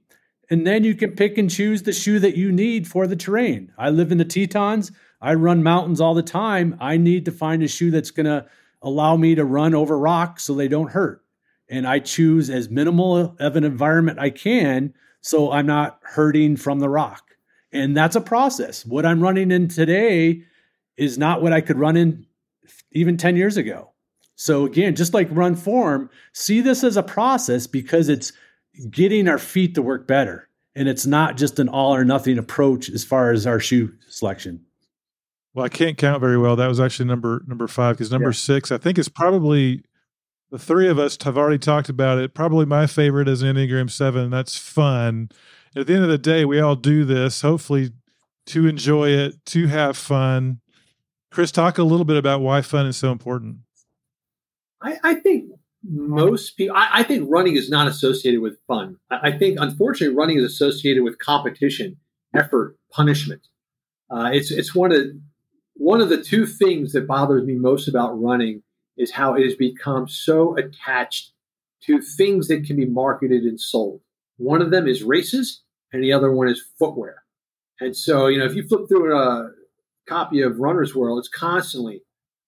and then you can pick and choose the shoe that you need for the terrain. I live in the Tetons. I run mountains all the time. I need to find a shoe that's going to allow me to run over rocks so they don't hurt. And I choose as minimal of an environment I can so I'm not hurting from the rock. And that's a process. What I'm running in today is not what I could run in even 10 years ago. So again, just like run form, see this as a process because it's getting our feet to work better. And it's not just an all or nothing approach as far as our shoe selection. Well, I can't count very well. That was actually number number five because number yeah. six, I think, is probably the three of us have already talked about it. Probably my favorite is Enneagram Seven. That's fun. At the end of the day, we all do this hopefully to enjoy it, to have fun, Chris, talk a little bit about why fun is so important. I, I think most people, I, I, think running is not associated with fun. I, I, think, unfortunately, running is associated with competition, effort, punishment. Uh, it's it's one of one of the two things that bothers me most about running is how it has become so attached to things that can be marketed and sold. One of them is races, and the other one is footwear. And so, you know, if you flip through a copy of Runner's World, it's constantly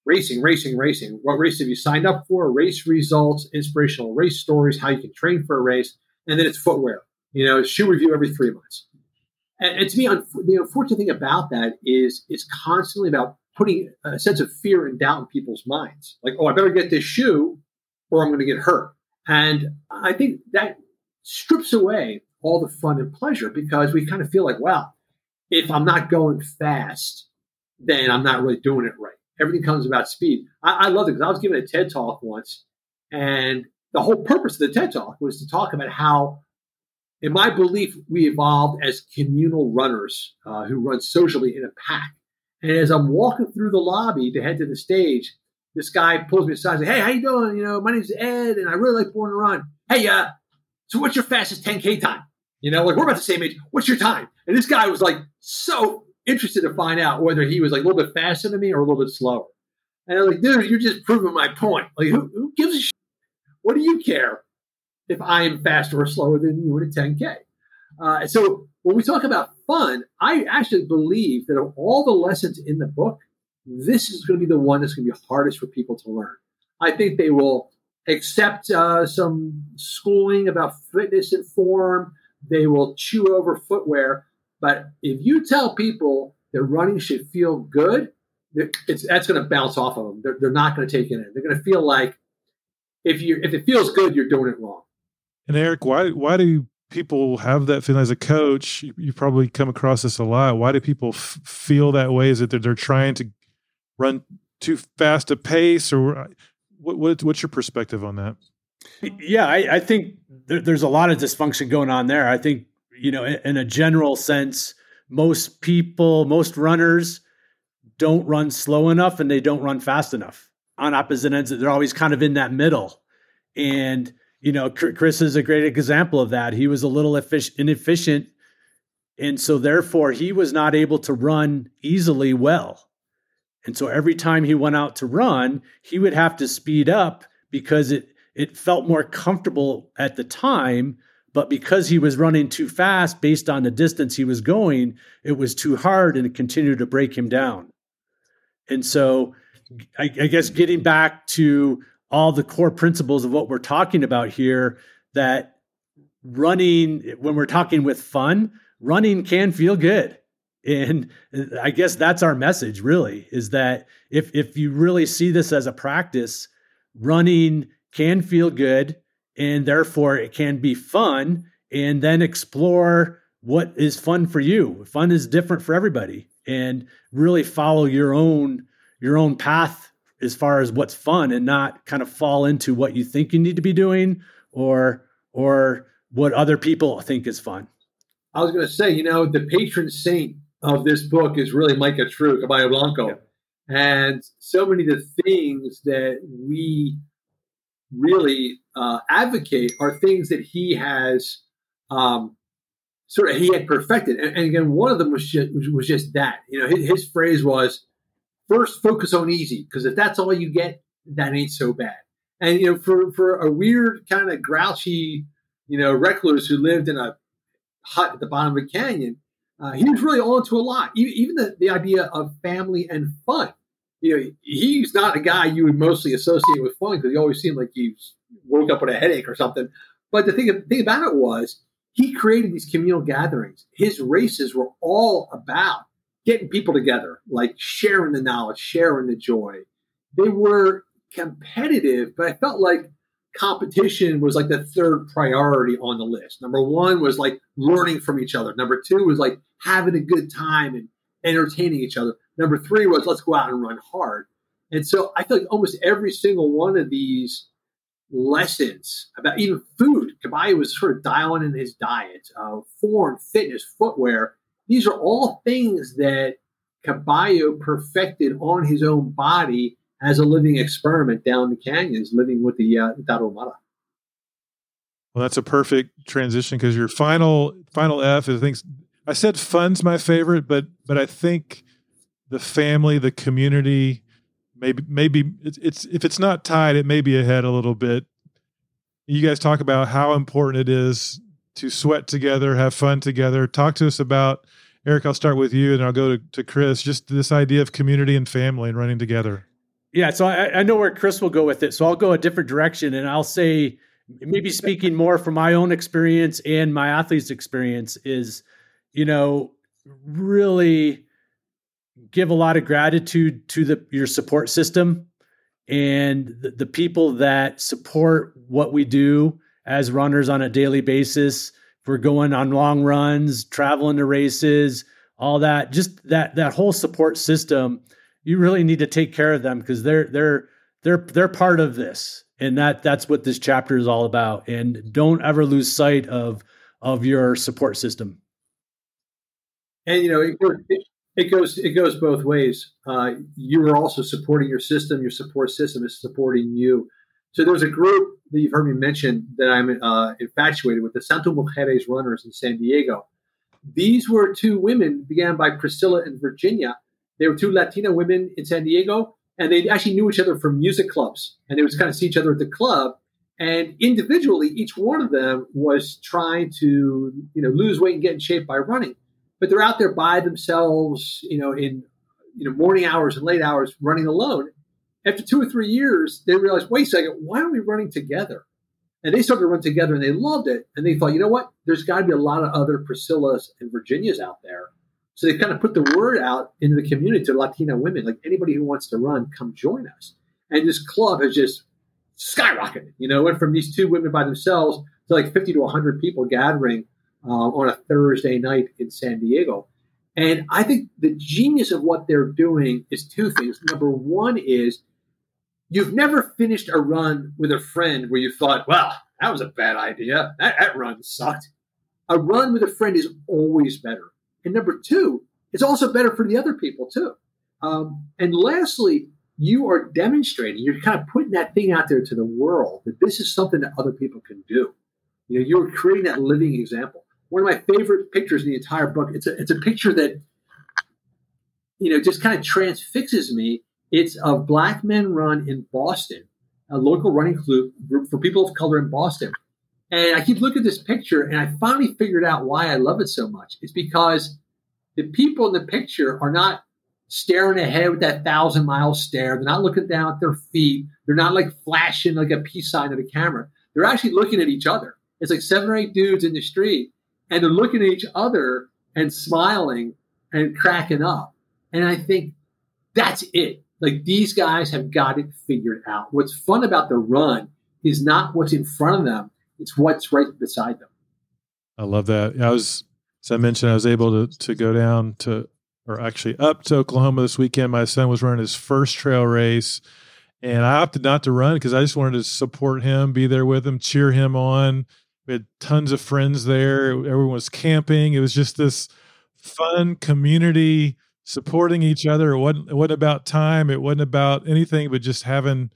racing, racing, racing. What race have you signed up for? Race results, inspirational race stories, how you can train for a race, and then it's footwear. You know, shoe review every three months. And, and to me, the unfortunate thing about that is it's constantly about putting a sense of fear and doubt in people's minds. Like, oh, I better get this shoe or I'm going to get hurt. And I think that strips away all the fun and pleasure because we kind of feel like, well, if I'm not going fast, then I'm not really doing it right. Everything comes about speed. I, I love it because I was giving a TED talk once, and the whole purpose of the TED talk was to talk about how, in my belief, we evolved as communal runners uh, who run socially in a pack. And as I'm walking through the lobby to head to the stage, this guy pulls me aside and says, Hey, how you doing? You know, my name's Ed, and I really like Born to Run. Hey, uh, so what's your fastest 10K time? You know, like we're about the same age. What's your time? And this guy was like so interested to find out whether he was like a little bit faster than me or a little bit slower. And I was like, dude, you're just proving my point. Like, who, who gives a shit? What do you care if I am faster or slower than you in a 10K? Uh, so when we talk about fun, I actually believe that of all the lessons in the book, this is going to be the one that's going to be hardest for people to learn. I think they will accept uh, some schooling about fitness and form. They will chew over footwear. But if you tell people that running should feel good, it's, that's going to bounce off of them. They're, they're not going to take it in. They're going to feel like if you if it feels good, you're doing it wrong. And Eric, why why do people have that feeling as a coach? You, you probably come across this a lot. Why do people f- feel that way? Is it that they're trying to run too fast a pace, or what, what, what's your perspective on that? Yeah, I, I think there, there's a lot of dysfunction going on there. I think you know, in, a general sense, most people, most runners don't run slow enough and they don't run fast enough. On opposite ends, they're always kind of in that middle. And you know, Chris is a great example of that. He was a little inefficient, and so therefore he was not able to run easily well. And so every time he went out to run, he would have to speed up because it it felt more comfortable at the time, but because he was running too fast based on the distance he was going, it was too hard and it continued to break him down. And so I, I guess getting back to all the core principles of what we're talking about here that running when we're talking with fun, running can feel good and i guess that's our message really is that if if you really see this as a practice running can feel good and therefore it can be fun and then explore what is fun for you fun is different for everybody and really follow your own your own path as far as what's fun and not kind of fall into what you think you need to be doing or or what other people think is fun I was going to say, you know, the patron saint of this book is really Micah True, Caballo Blanco. Yeah. And so many of the things that we really uh, advocate are things that he has um, sort of he had perfected. And, and, again, one of them was just was just that. You know, his, his phrase was first focus on easy because if that's all you get, that ain't so bad. And you know, for for a weird kind of grouchy, you know, recluse who lived in a hut at the bottom of a canyon, uh, he was really on to a lot. Even the, the idea of family and fun. You know, he's not a guy you would mostly associate with fun because he always seemed like he woke up with a headache or something. But the thing, the thing about it was he created these communal gatherings. His races were all about getting people together, like sharing the knowledge, sharing the joy. They were competitive, but I felt like competition was like the third priority on the list. Number one was like learning from each other. Number two was like having a good time and entertaining each other. Number three was let's go out and run hard. And so I feel like almost every single one of these lessons about even food, Caballo was sort of dialing in his diet, uh, form, fitness, footwear. These are all things that Caballo perfected on his own body as a living experiment down the canyons, living with the uh, Tarahumara. Well, that's a perfect transition because your final final F is I think I said fun's my favorite, but but I think the family, the community, maybe maybe it's, it's if it's not tied, it may be ahead a little bit. You guys talk about how important it is to sweat together, have fun together. Talk to us about Eric. I'll start with you, and I'll go to, to Chris. Just this idea of community and family and running together. yeah, so I, I know where Chris will go with it. So I'll go a different direction, and I'll say maybe speaking more from my own experience and my athletes' experience is, you know, really give a lot of gratitude to the your support system and the, the people that support what we do as runners on a daily basis. If we're going on long runs, traveling to races, all that, just that that whole support system, you really need to take care of them because they're they're they're they're part of this. And that that's what this chapter is all about. And don't ever lose sight of of your support system. And you know, it, it goes it goes both ways. Uh, you are also supporting your system. Your support system is supporting you. So there's a group that you've heard me mention that I'm uh, infatuated with, the Santo Mujeres Runners in San Diego. These were two women began by Priscilla and Virginia. They were two Latina women in San Diego, and they actually knew each other from music clubs, and they would kind of see each other at the club. And individually, each one of them was trying to, you know, lose weight and get in shape by running but they're out there by themselves, you know, in you know morning hours and late hours running alone. After two or three years, they realized, wait a second, why are we running together? And they started to run together and they loved it. And they thought, you know what? There's got to be a lot of other Priscillas and Virginias out there. So they kind of put the word out into the community to Latina women, like anybody who wants to run, come join us. And this club has just skyrocketed. You know, went from these two women by themselves to like 50 to 100 people gathering uh, on a Thursday night in San Diego. And I think the genius of what they're doing is two things. Number one is you've never finished a run with a friend where you thought, well, that was a bad idea. That, that run sucked. A run with a friend is always better. And number two, it's also better for the other people too. Um, and lastly, you are demonstrating, you're kind of putting that thing out there to the world that this is something that other people can do. You know, you're creating that living example one of my favorite pictures in the entire book. It's a it's a picture that you know just kind of transfixes me. It's of Black Men Run in Boston, a local running group for people of color in Boston. And I keep looking at this picture, and I finally figured out why I love it so much. It's because the people in the picture are not staring ahead with that thousand mile stare. They're not looking down at their feet. They're not like flashing like a peace sign at the camera. They're actually looking at each other. It's like seven or eight dudes in the street and they're looking at each other and smiling and cracking up. And I think that's it. Like these guys have got it figured out. What's fun about the run is not what's in front of them, it's what's right beside them. I love that. I was, as I mentioned, I was able to, to go down to, or actually up to Oklahoma this weekend. My son was running his first trail race, and I opted not to run because I just wanted to support him, be there with him, cheer him on. We had tons of friends there. Everyone was camping. It was just this fun community supporting each other. It wasn't, it wasn't about time. It wasn't about anything but just having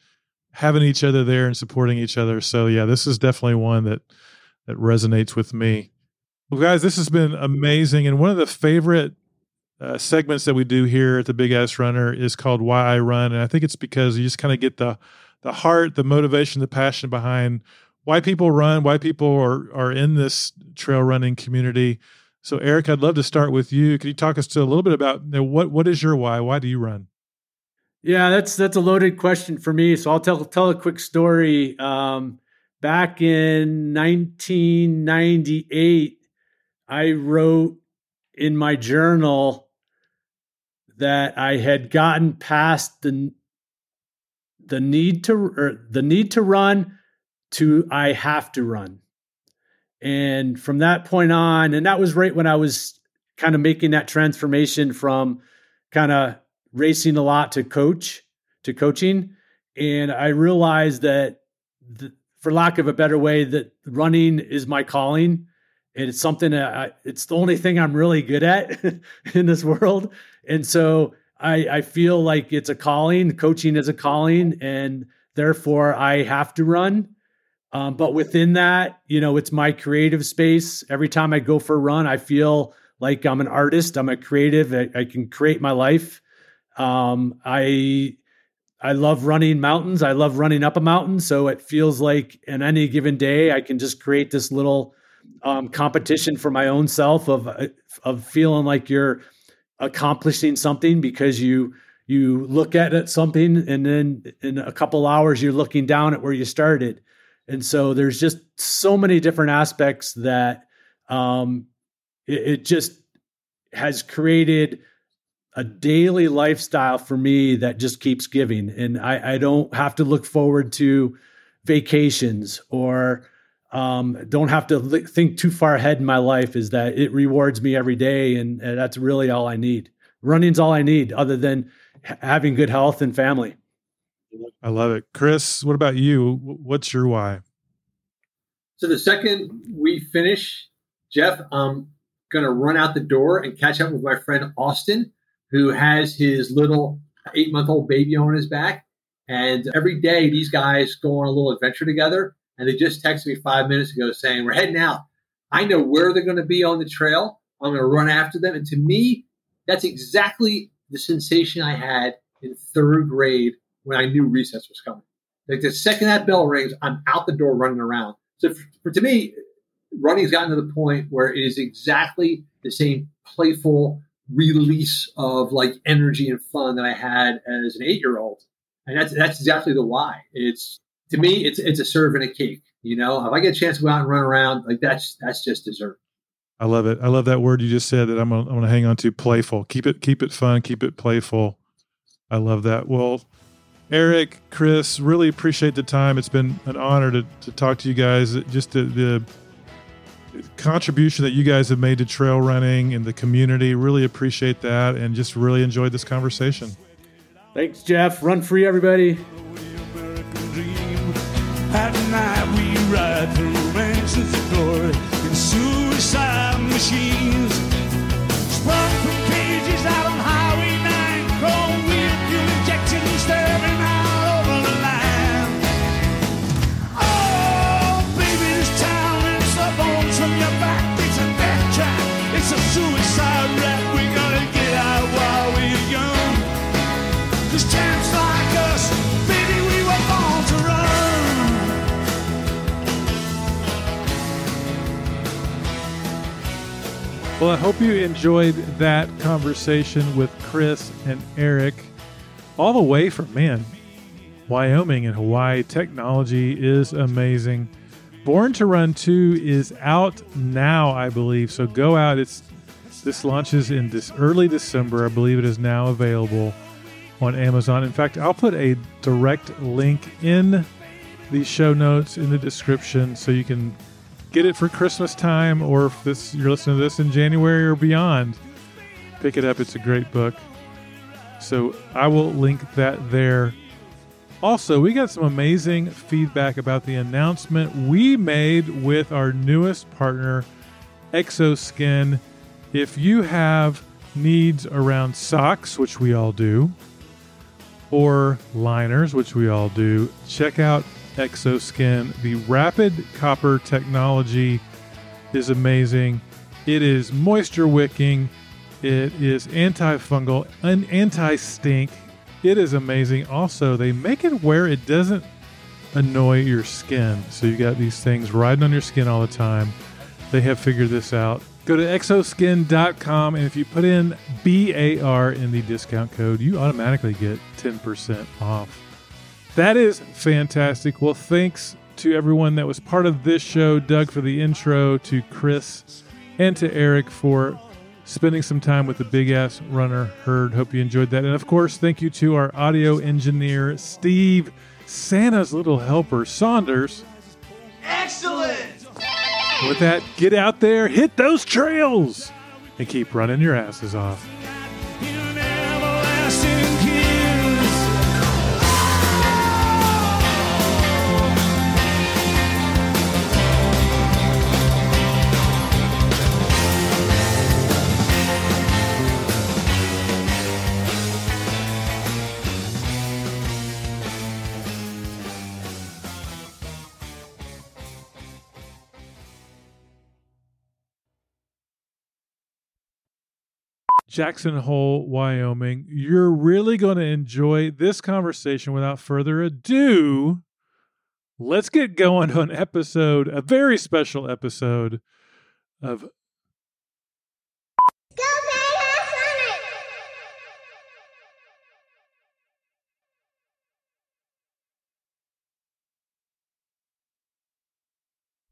having each other there and supporting each other. So yeah, this is definitely one that that resonates with me. Well, guys, this has been amazing. And one of the favorite uh, segments that we do here at the Big Ass Runner is called "Why I Run," and I think it's because you just kind of get the the heart, the motivation, the passion behind why people run, why people are are in this trail running community. So, Eric, I'd love to start with you. Could you talk us to a little bit about you know, what what is your why? Why do you run? Yeah, that's that's a loaded question for me. So I'll tell tell a quick story. Um, back in 1998, I wrote in my journal that I had gotten past the the need to the need to run to I have to run. And from that point on, and that was right when I was kind of making that transformation from kind of racing a lot to coach to coaching. And I realized that, the, for lack of a better way, that running is my calling. And it's something that I, it's the only thing I'm really good at [laughs] in this world. And so I, I feel like it's a calling. Coaching is a calling, and therefore I have to run. Um, but within that, you know, it's my creative space. Every time I go for a run, I feel like I'm an artist. I'm a creative. I, I can create my life. Um, I I love running mountains. I love running up a mountain. So it feels like in any given day, I can just create this little um, competition for my own self of of feeling like you're accomplishing something because you you look at it, something and then in a couple hours you're looking down at where you started and so there's just so many different aspects that um, it, it just has created a daily lifestyle for me that just keeps giving and i, I don't have to look forward to vacations or um, don't have to think too far ahead in my life is that it rewards me every day and, and that's really all i need running's all i need other than having good health and family. I love it. Chris, what about you? What's your why? So the second we finish, Jeff, I'm going to run out the door and catch up with my friend Austin, who has his little eight month old baby on his back. And every day, these guys go on a little adventure together. And they just texted me five minutes ago saying, We're heading out. I know where they're going to be on the trail. I'm going to run after them. And to me, that's exactly the sensation I had in third grade when I knew recess was coming. Like the second that bell rings, I'm out the door running around. So for, to me, running has gotten to the point where it is exactly the same playful release of like energy and fun that I had as an eight year old. And that's that's exactly the why. It's to me, it's it's a serve and a cake. You know, if I get a chance to go out and run around, like that's that's just dessert. I love it. I love that word you just said that I'm gonna, I'm gonna hang on to. Playful. Keep it keep it fun. Keep it playful. I love that. Well, Eric, Chris, really appreciate the time. It's been an honor to, to talk to you guys. Just the, the contribution that you guys have made to trail running and the community. Really appreciate that, and just really enjoyed this conversation. Thanks, Jeff. Run free, everybody. At night we ride through mansions of glory suicide machines. Well, I hope you enjoyed that conversation with Chris and Eric, all the way from, man, Wyoming and Hawaii. Technology is amazing. Born to Run 2 is out now, I believe. So go out. It's this launches in this early December. I believe it is now available on Amazon. In fact, I'll put a direct link in the show notes in the description so you can get it for Christmas time, or if this you're listening to this in January or beyond, pick it up. It's a great book. So I will link that there. Also, we got some amazing feedback about the announcement we made with our newest partner, XOSKIN. If you have needs around socks, which we all do, or liners, which we all do, check out XOSKIN. The rapid copper technology is amazing. It is moisture wicking. It is antifungal and anti stink. It is amazing. Also, they make it where it doesn't annoy your skin. So you got these things riding on your skin all the time. They have figured this out. Go to exoskin.com and if you put in BAR in the discount code, you automatically get 10% off. That is fantastic. Well, thanks to everyone that was part of this show, Doug for the intro, to Chris, and to Eric for spending some time with the big ass runner herd. Hope you enjoyed that. And of course, thank you to our audio engineer, Steve, Santa's little helper, Saunders. Excellent! With that, get out there, hit those trails, and keep running your asses off. Jackson Hole, Wyoming. You're really going to enjoy this conversation without further ado. Let's get going on episode, a very special episode of